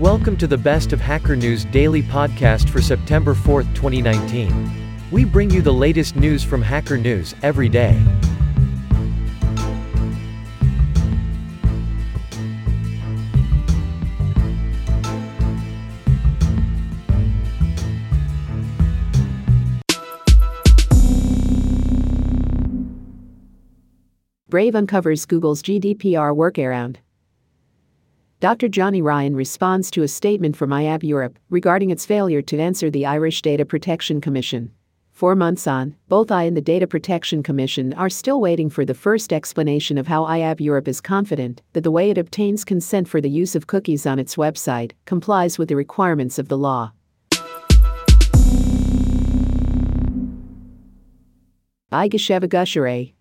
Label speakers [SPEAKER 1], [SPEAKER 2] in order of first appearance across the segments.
[SPEAKER 1] Welcome to the Best of Hacker News daily podcast for September 4, 2019. We bring you the latest news from Hacker News every day.
[SPEAKER 2] Brave uncovers Google's GDPR workaround. Dr. Johnny Ryan responds to a statement from IAB Europe regarding its failure to answer the Irish Data Protection Commission. Four months on, both I and the Data Protection Commission are still waiting for the first explanation of how IAB Europe is confident that the way it obtains consent for the use of cookies on its website complies with the requirements of the law. I IgushArray,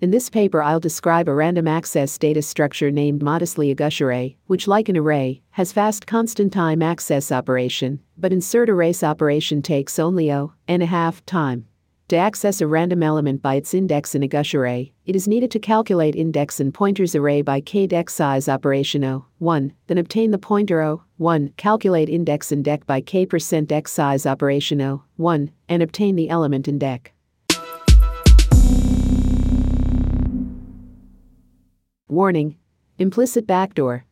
[SPEAKER 2] in this paper, I'll describe a random access data structure named modestly a gush array, which, like an array, has fast constant time access operation, but insert erase operation takes only o and a half time. To access a random element by its index in a gush array, it is needed to calculate index and pointers array by k deck size operation o 1, then obtain the pointer o 1, calculate index and deck by k percent deck size operation o 1, and obtain the element in deck. Warning Implicit backdoor.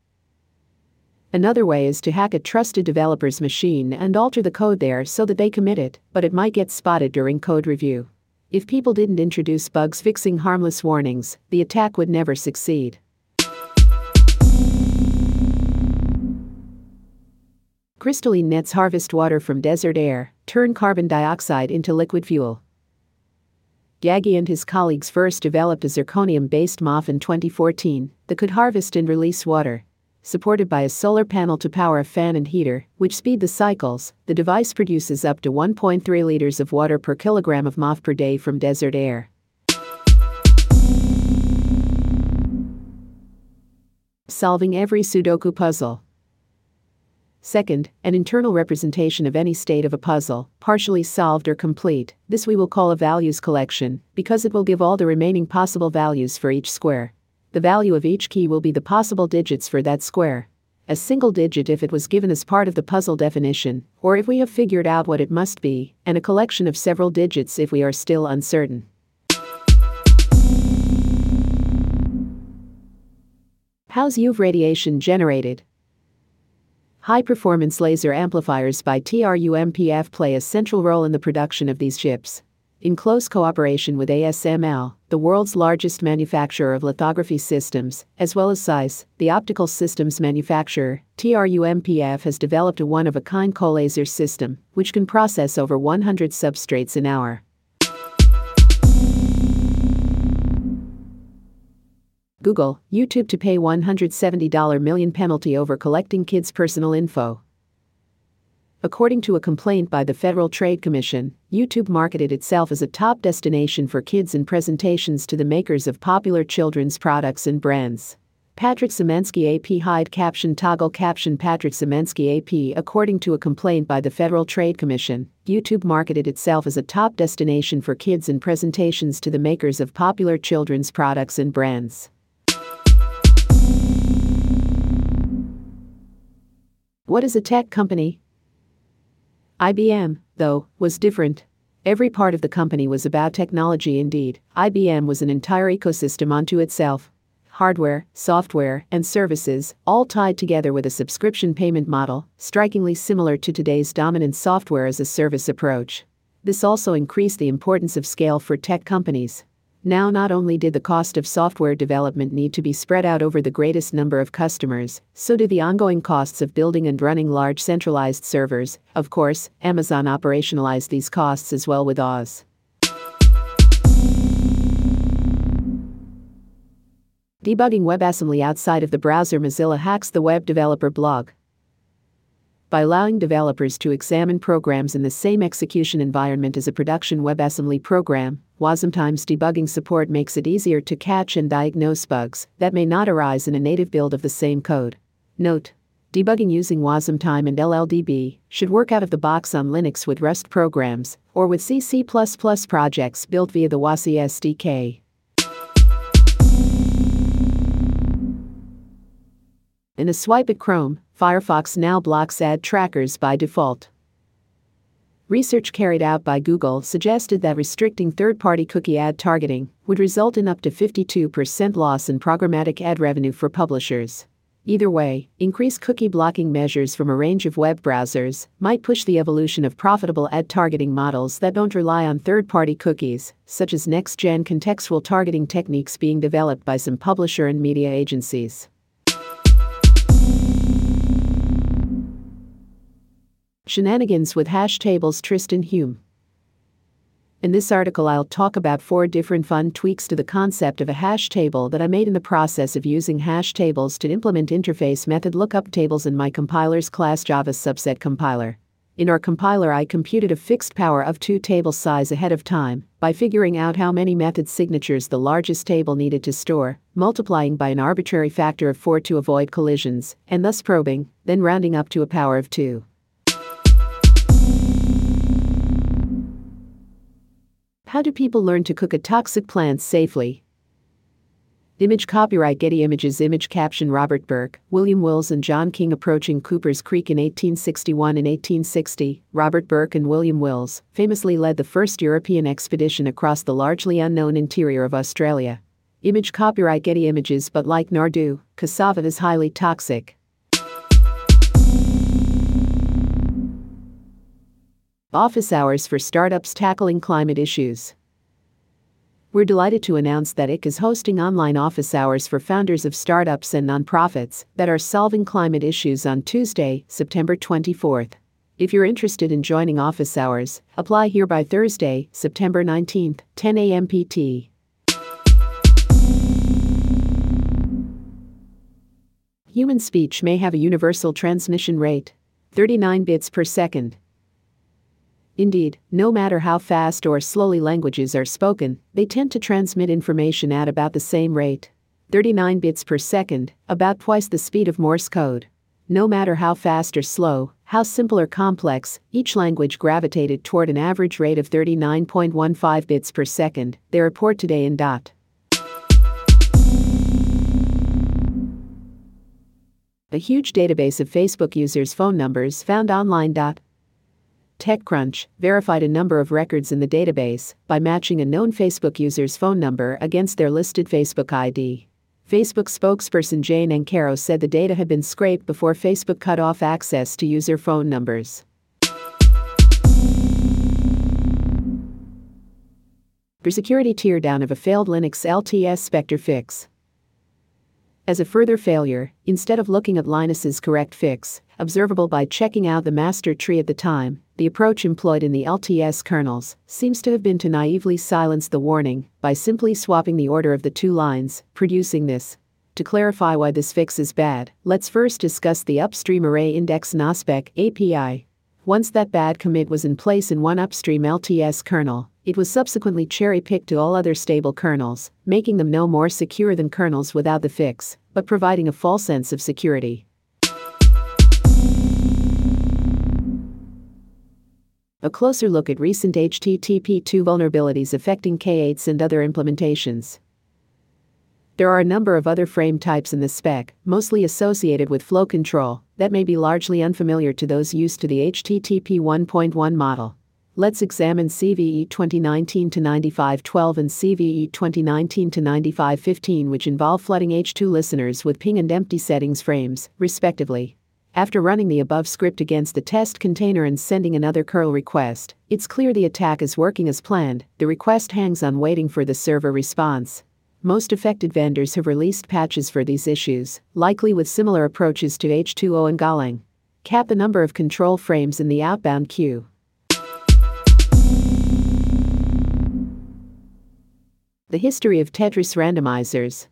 [SPEAKER 2] Another way is to hack a trusted developer's machine and alter the code there so that they commit it, but it might get spotted during code review. If people didn't introduce bugs fixing harmless warnings, the attack would never succeed. Crystalline nets harvest water from desert air, turn carbon dioxide into liquid fuel. Yaghi and his colleagues first developed a zirconium based MOF in 2014 that could harvest and release water. Supported by a solar panel to power a fan and heater, which speed the cycles, the device produces up to 1.3 liters of water per kilogram of MOF per day from desert air. Solving every Sudoku puzzle. Second, an internal representation of any state of a puzzle, partially solved or complete. This we will call a values collection, because it will give all the remaining possible values for each square. The value of each key will be the possible digits for that square. A single digit if it was given as part of the puzzle definition, or if we have figured out what it must be, and a collection of several digits if we are still uncertain. How's UV radiation generated? High performance laser amplifiers by TRUMPF play a central role in the production of these chips. In close cooperation with ASML, the world's largest manufacturer of lithography systems, as well as ZEISS, the optical systems manufacturer, TRUMPF has developed a one of a kind co-laser system, which can process over 100 substrates an hour. Google, YouTube to pay $170 million penalty over collecting kids' personal info. According to a complaint by the Federal Trade Commission, YouTube marketed itself as a top destination for kids and presentations to the makers of popular children's products and brands. Patrick Semansky AP hide caption toggle caption Patrick Semansky AP According to a complaint by the Federal Trade Commission, YouTube marketed itself as a top destination for kids and presentations to the makers of popular children's products and brands. What is a tech company? IBM, though, was different. Every part of the company was about technology indeed. IBM was an entire ecosystem unto itself. Hardware, software, and services, all tied together with a subscription payment model, strikingly similar to today's dominant software as a service approach. This also increased the importance of scale for tech companies. Now, not only did the cost of software development need to be spread out over the greatest number of customers, so do the ongoing costs of building and running large centralized servers. Of course, Amazon operationalized these costs as well with AWS. Debugging WebAssembly outside of the browser Mozilla hacks the web developer blog by allowing developers to examine programs in the same execution environment as a production WebAssembly program. Wasmtime's debugging support makes it easier to catch and diagnose bugs that may not arise in a native build of the same code. Note: Debugging using WasamTime and LLDB should work out of the box on Linux with Rust programs or with C++ projects built via the WASI SDK. In a swipe at Chrome, Firefox now blocks ad trackers by default. Research carried out by Google suggested that restricting third party cookie ad targeting would result in up to 52% loss in programmatic ad revenue for publishers. Either way, increased cookie blocking measures from a range of web browsers might push the evolution of profitable ad targeting models that don't rely on third party cookies, such as next gen contextual targeting techniques being developed by some publisher and media agencies. Shenanigans with hash tables Tristan Hume. In this article, I'll talk about four different fun tweaks to the concept of a hash table that I made in the process of using hash tables to implement interface method lookup tables in my compiler's class Java subset compiler. In our compiler, I computed a fixed power of 2 table size ahead of time by figuring out how many method signatures the largest table needed to store, multiplying by an arbitrary factor of 4 to avoid collisions, and thus probing, then rounding up to a power of 2. How do people learn to cook a toxic plant safely? Image copyright Getty Images Image caption Robert Burke, William Wills and John King approaching Cooper's Creek in 1861 and 1860. Robert Burke and William Wills famously led the first European expedition across the largely unknown interior of Australia. Image copyright Getty Images but like Nardoo, cassava is highly toxic. Office hours for startups tackling climate issues. We're delighted to announce that YC is hosting online office hours for founders of startups and nonprofits that are solving climate issues on Tuesday, September 24th. If you're interested in joining office hours, apply here by Thursday, September 19th, 10 a.m. PT. Human speech may have a universal transmission rate 39 bits per second. Indeed, no matter how fast or slowly languages are spoken, they tend to transmit information at about the same rate 39 bits per second, about twice the speed of Morse code. No matter how fast or slow, how simple or complex, each language gravitated toward an average rate of 39.15 bits per second, they report today in dot. A huge database of Facebook users' phone numbers found online. TechCrunch verified a number of records in the database by matching a known Facebook user's phone number against their listed Facebook ID. Facebook spokesperson Jay Nancarrow said the data had been scraped before Facebook cut off access to user phone numbers. grsecurity teardown of a failed Linux LTS Spectre fix. As a further failure, instead of looking at Linus's correct fix, observable by checking out the master tree at the time, the approach employed in the LTS kernels seems to have been to naively silence the warning by simply swapping the order of the two lines, producing this. To clarify why this fix is bad, let's first discuss the upstream array index NOSPEC API. Once that bad commit was in place in one upstream LTS kernel, it was subsequently cherry picked to all other stable kernels, making them no more secure than kernels without the fix, but providing a false sense of security. A closer look at recent HTTP 2 vulnerabilities affecting K8s and other implementations. There are a number of other frame types in the spec, mostly associated with flow control, that may be largely unfamiliar to those used to the HTTP 1.1 model. Let's examine CVE 2019 to 9512 and CVE 2019 to 9515, which involve flooding H2 listeners with ping and empty settings frames, respectively. After running the above script against the test container and sending another curl request, it's clear the attack is working as planned. The request hangs on waiting for the server response. Most affected vendors have released patches for these issues, likely with similar approaches to H2O and Golang. Cap the number of control frames in the outbound queue. The history of Tetris randomizers.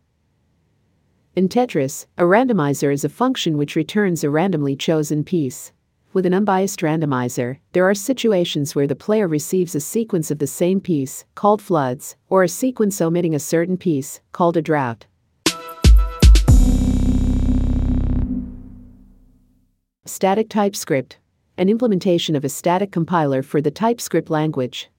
[SPEAKER 2] In Tetris, a randomizer is a function which returns a randomly chosen piece. With an unbiased randomizer, there are situations where the player receives a sequence of the same piece, called floods, or a sequence omitting a certain piece, called a drought. Static TypeScript, an implementation of a static compiler for the TypeScript language.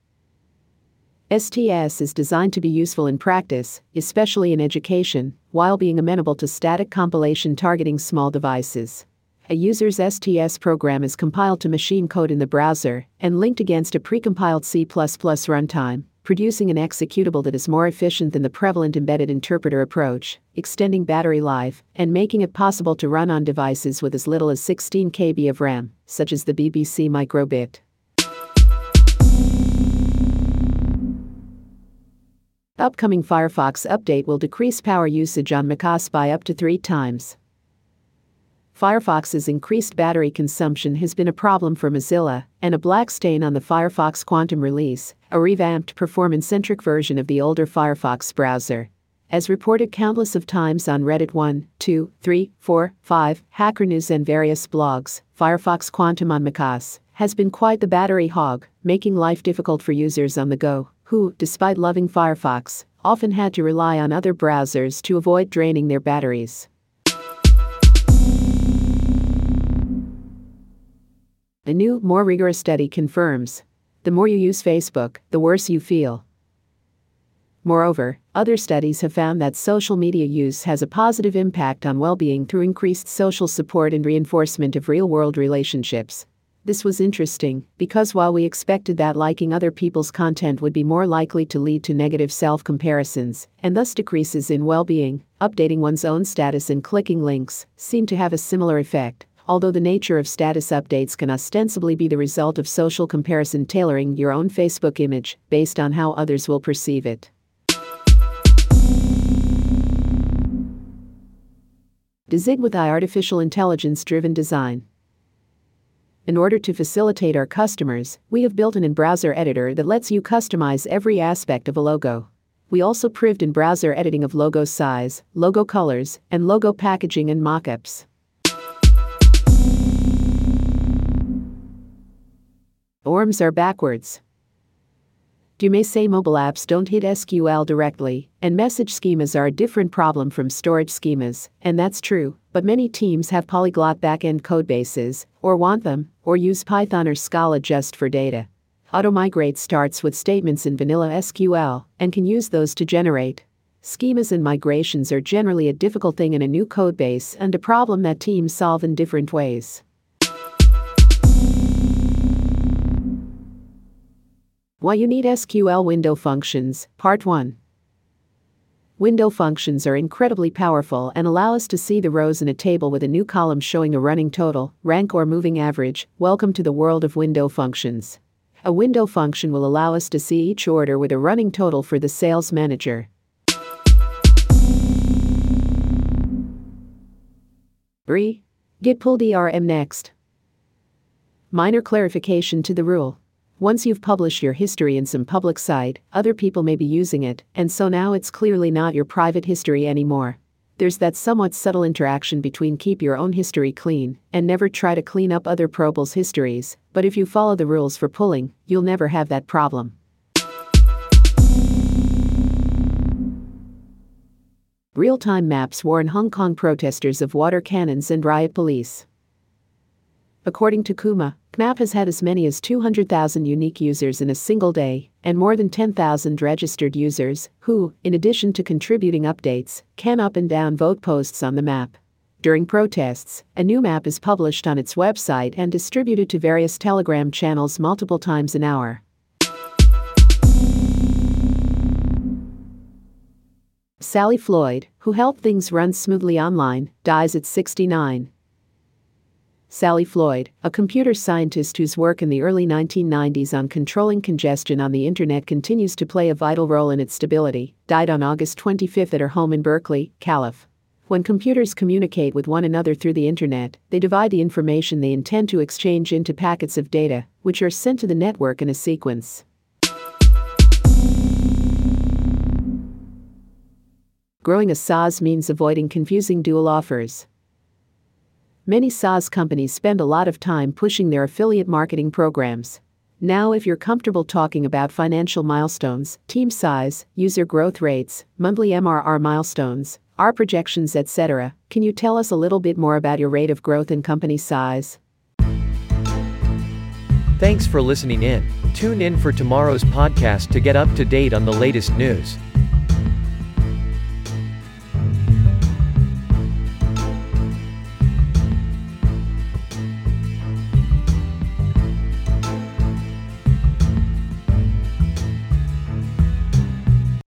[SPEAKER 2] STS is designed to be useful in practice, especially in education, while being amenable to static compilation targeting small devices. A user's STS program is compiled to machine code in the browser and linked against a precompiled C runtime, producing an executable that is more efficient than the prevalent embedded interpreter approach, extending battery life, and making it possible to run on devices with as little as 16 KB of RAM, such as the BBC microbit. Upcoming Firefox update will decrease power usage on macOS by up to three times. Firefox's increased battery consumption has been a problem for Mozilla, and a black stain on the Firefox Quantum release, a revamped performance centric version of the older Firefox browser. As reported countless of times on Reddit 1, 2, 3, 4, 5, Hacker News, and various blogs, Firefox Quantum on macOS has been quite the battery hog, making life difficult for users on the go, who, despite loving Firefox, often had to rely on other browsers to avoid draining their batteries. A new, more rigorous study confirms the more you use Facebook, the worse you feel. Moreover, other studies have found that social media use has a positive impact on well being through increased social support and reinforcement of real world relationships. This was interesting, because while we expected that liking other people's content would be more likely to lead to negative self comparisons, and thus decreases in well being, updating one's own status and clicking links seemed to have a similar effect although the nature of status updates can ostensibly be the result of social comparison tailoring your own Facebook image based on how others will perceive it. Dzig with AI artificial intelligence driven design. In order to facilitate our customers, we have built an in browser editor that lets you customize every aspect of a logo. We also proved in browser editing of logo size, logo colors, and logo packaging and mockups. ORMs are backwards. You may say mobile apps don't hit SQL directly, and message schemas are a different problem from storage schemas, and that's true, but many teams have polyglot backend codebases, or want them, or use Python or Scala just for data. Automigrate starts with statements in vanilla SQL and can use those to generate. Schemas and migrations are generally a difficult thing in a new codebase and a problem that teams solve in different ways. Why you need SQL window functions, Part 1. Window functions are incredibly powerful and allow us to see the rows in a table with a new column showing a running total, rank, or moving average. Welcome to the world of window functions. A window function will allow us to see each order with a running total for the sales manager. Re. Git pull DRM next. Minor clarification to the rule. Once you've published your history in some public site, other people may be using it, and so now it's clearly not your private history anymore. There's that somewhat subtle interaction between keep your own history clean and never try to clean up other probables' histories, but if you follow the rules for pulling, you'll never have that problem. Real time maps warn Hong Kong protesters of water cannons and riot police. According to Kuma, KNAP has had as many as 200,000 unique users in a single day, and more than 10,000 registered users, who, in addition to contributing updates, can up and down vote posts on the map. During protests, a new map is published on its website and distributed to various Telegram channels multiple times an hour. Sally Floyd, who helped things run smoothly online, dies at 69. Sally Floyd, a computer scientist whose work in the early 1990s on controlling congestion on the internet continues to play a vital role in its stability, died on August 25 at her home in Berkeley, Calif. When computers communicate with one another through the internet, they divide the information they intend to exchange into packets of data, which are sent to the network in a sequence. Growing a SaaS means avoiding confusing dual offers. Many SaaS companies spend a lot of time pushing their affiliate marketing programs. Now, if you're comfortable talking about financial milestones, team size, user growth rates, monthly MRR milestones, our projections, etc., can you tell us a little bit more about your rate of growth and company size?
[SPEAKER 1] Thanks for listening in. Tune in for tomorrow's podcast to get up to date on the latest news.